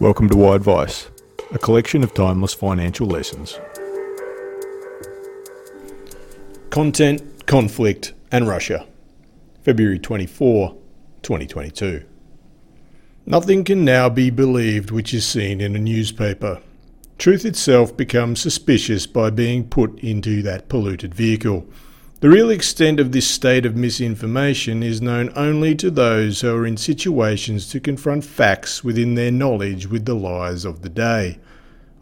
Welcome to Why Advice, a collection of timeless financial lessons. Content, Conflict, and Russia. February 24, 2022. Nothing can now be believed which is seen in a newspaper. Truth itself becomes suspicious by being put into that polluted vehicle. The real extent of this state of misinformation is known only to those who are in situations to confront facts within their knowledge with the lies of the day.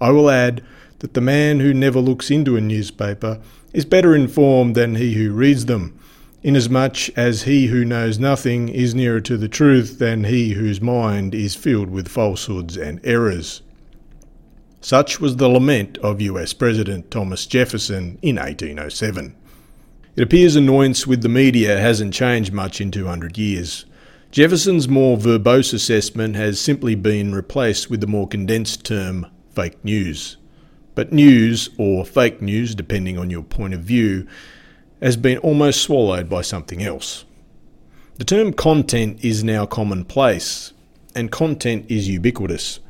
I will add that the man who never looks into a newspaper is better informed than he who reads them, inasmuch as he who knows nothing is nearer to the truth than he whose mind is filled with falsehoods and errors. Such was the lament of US President Thomas Jefferson in 1807. It appears annoyance with the media hasn't changed much in 200 years. Jefferson's more verbose assessment has simply been replaced with the more condensed term fake news. But news, or fake news, depending on your point of view, has been almost swallowed by something else. The term content is now commonplace, and content is ubiquitous.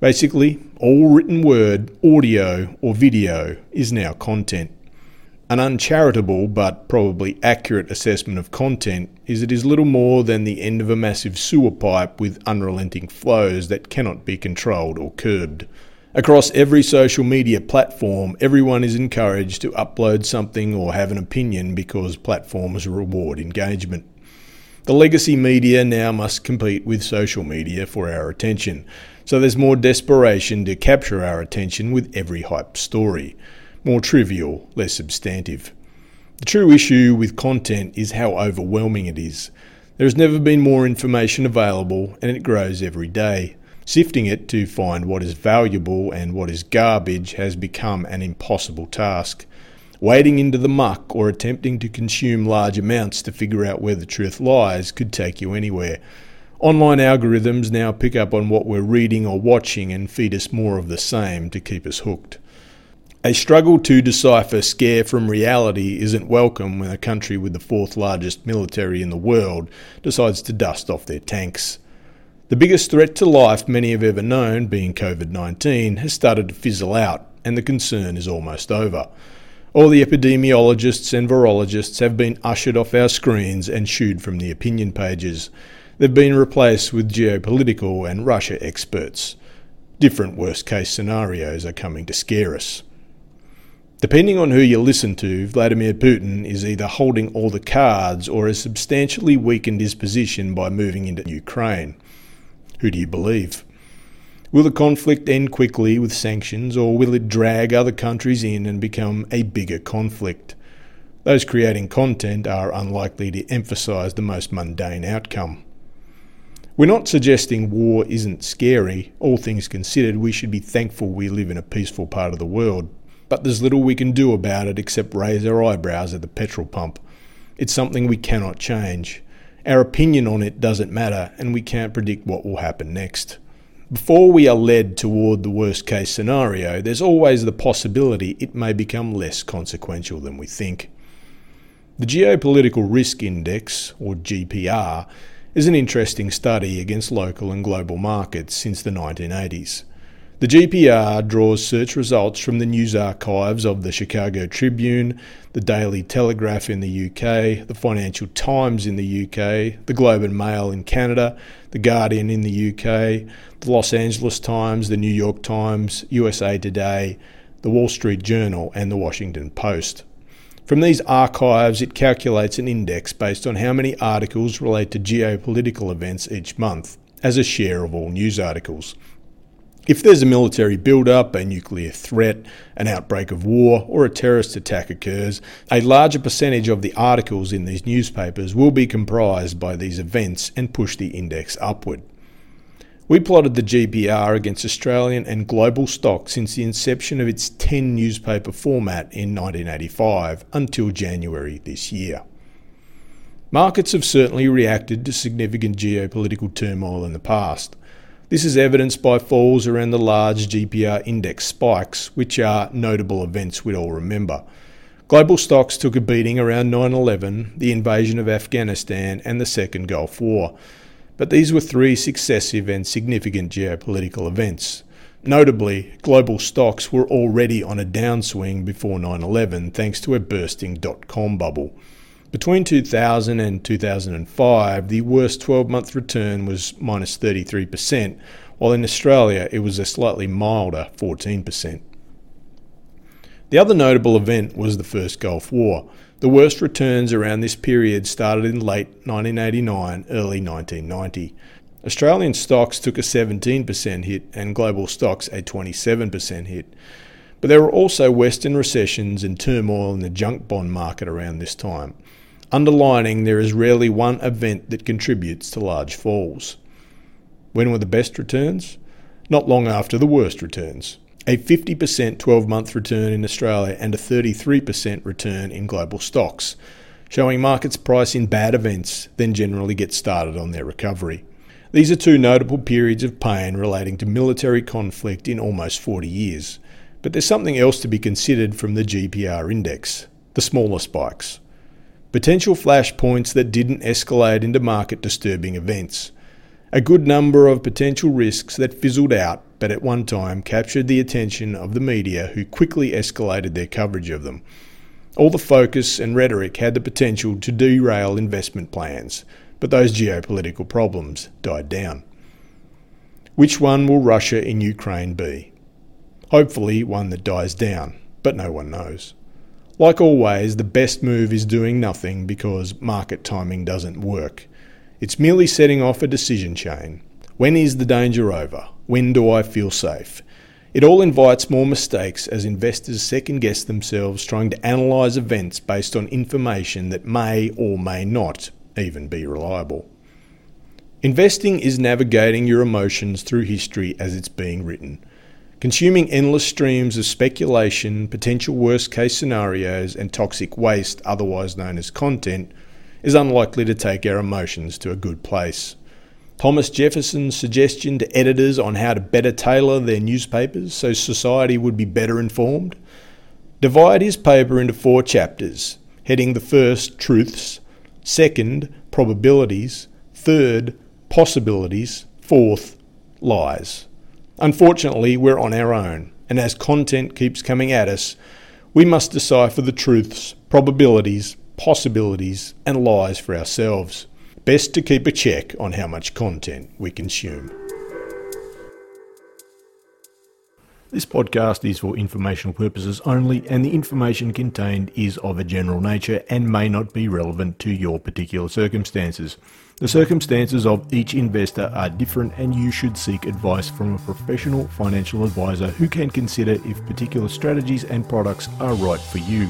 Basically, all written word, audio, or video is now content. An uncharitable but probably accurate assessment of content is it is little more than the end of a massive sewer pipe with unrelenting flows that cannot be controlled or curbed. Across every social media platform, everyone is encouraged to upload something or have an opinion because platforms reward engagement. The legacy media now must compete with social media for our attention, so there's more desperation to capture our attention with every hype story more trivial, less substantive. The true issue with content is how overwhelming it is. There has never been more information available, and it grows every day. Sifting it to find what is valuable and what is garbage has become an impossible task. Wading into the muck or attempting to consume large amounts to figure out where the truth lies could take you anywhere. Online algorithms now pick up on what we're reading or watching and feed us more of the same to keep us hooked. A struggle to decipher scare from reality isn't welcome when a country with the fourth largest military in the world decides to dust off their tanks. The biggest threat to life many have ever known, being COVID 19, has started to fizzle out, and the concern is almost over. All the epidemiologists and virologists have been ushered off our screens and shooed from the opinion pages. They've been replaced with geopolitical and Russia experts. Different worst case scenarios are coming to scare us. Depending on who you listen to, Vladimir Putin is either holding all the cards or has substantially weakened his position by moving into Ukraine. Who do you believe? Will the conflict end quickly with sanctions, or will it drag other countries in and become a bigger conflict? Those creating content are unlikely to emphasise the most mundane outcome. We're not suggesting war isn't scary. All things considered, we should be thankful we live in a peaceful part of the world but there's little we can do about it except raise our eyebrows at the petrol pump. It's something we cannot change. Our opinion on it doesn't matter, and we can't predict what will happen next. Before we are led toward the worst case scenario, there's always the possibility it may become less consequential than we think. The Geopolitical Risk Index, or GPR, is an interesting study against local and global markets since the 1980s. The GPR draws search results from the news archives of the Chicago Tribune, the Daily Telegraph in the UK, the Financial Times in the UK, the Globe and Mail in Canada, the Guardian in the UK, the Los Angeles Times, the New York Times, USA Today, the Wall Street Journal, and the Washington Post. From these archives, it calculates an index based on how many articles relate to geopolitical events each month, as a share of all news articles. If there's a military build-up, a nuclear threat, an outbreak of war, or a terrorist attack occurs, a larger percentage of the articles in these newspapers will be comprised by these events and push the index upward. We plotted the GPR against Australian and global stocks since the inception of its 10 newspaper format in 1985 until January this year. Markets have certainly reacted to significant geopolitical turmoil in the past. This is evidenced by falls around the large GPR index spikes, which are notable events we'd all remember. Global stocks took a beating around 9 11, the invasion of Afghanistan, and the Second Gulf War. But these were three successive and significant geopolitical events. Notably, global stocks were already on a downswing before 9 11 thanks to a bursting dot com bubble. Between 2000 and 2005, the worst 12 month return was minus 33%, while in Australia it was a slightly milder 14%. The other notable event was the First Gulf War. The worst returns around this period started in late 1989, early 1990. Australian stocks took a 17% hit and global stocks a 27% hit. But there were also Western recessions and turmoil in the junk bond market around this time. Underlining, there is rarely one event that contributes to large falls. When were the best returns? Not long after the worst returns. A 50% 12 month return in Australia and a 33% return in global stocks, showing markets price in bad events, then generally get started on their recovery. These are two notable periods of pain relating to military conflict in almost 40 years. But there's something else to be considered from the GPR index the smaller spikes. Potential flashpoints that didn't escalate into market disturbing events. A good number of potential risks that fizzled out but at one time captured the attention of the media who quickly escalated their coverage of them. All the focus and rhetoric had the potential to derail investment plans, but those geopolitical problems died down. Which one will Russia in Ukraine be? Hopefully, one that dies down, but no one knows. Like always, the best move is doing nothing because market timing doesn't work. It's merely setting off a decision chain. When is the danger over? When do I feel safe? It all invites more mistakes as investors second guess themselves trying to analyse events based on information that may or may not even be reliable. Investing is navigating your emotions through history as it's being written. Consuming endless streams of speculation, potential worst case scenarios, and toxic waste, otherwise known as content, is unlikely to take our emotions to a good place. Thomas Jefferson's suggestion to editors on how to better tailor their newspapers so society would be better informed? Divide his paper into four chapters, heading the first Truths, Second, probabilities. Third, possibilities. Fourth, lies. Unfortunately, we're on our own, and as content keeps coming at us, we must decipher the truths, probabilities, possibilities, and lies for ourselves. Best to keep a check on how much content we consume. This podcast is for informational purposes only, and the information contained is of a general nature and may not be relevant to your particular circumstances. The circumstances of each investor are different, and you should seek advice from a professional financial advisor who can consider if particular strategies and products are right for you.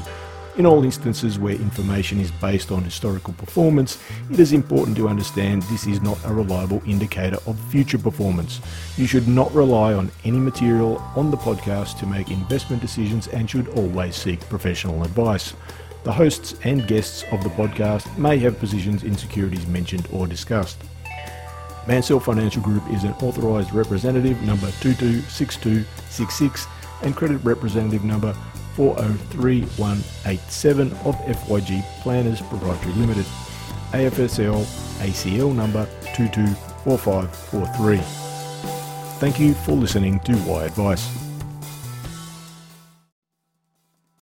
In all instances where information is based on historical performance, it is important to understand this is not a reliable indicator of future performance. You should not rely on any material on the podcast to make investment decisions and should always seek professional advice. The hosts and guests of the podcast may have positions in securities mentioned or discussed. Mansell Financial Group is an authorised representative number 226266 and credit representative number 403187 of FYG Planners Proprietary Limited, AFSL ACL number 224543. Thank you for listening to Why Advice.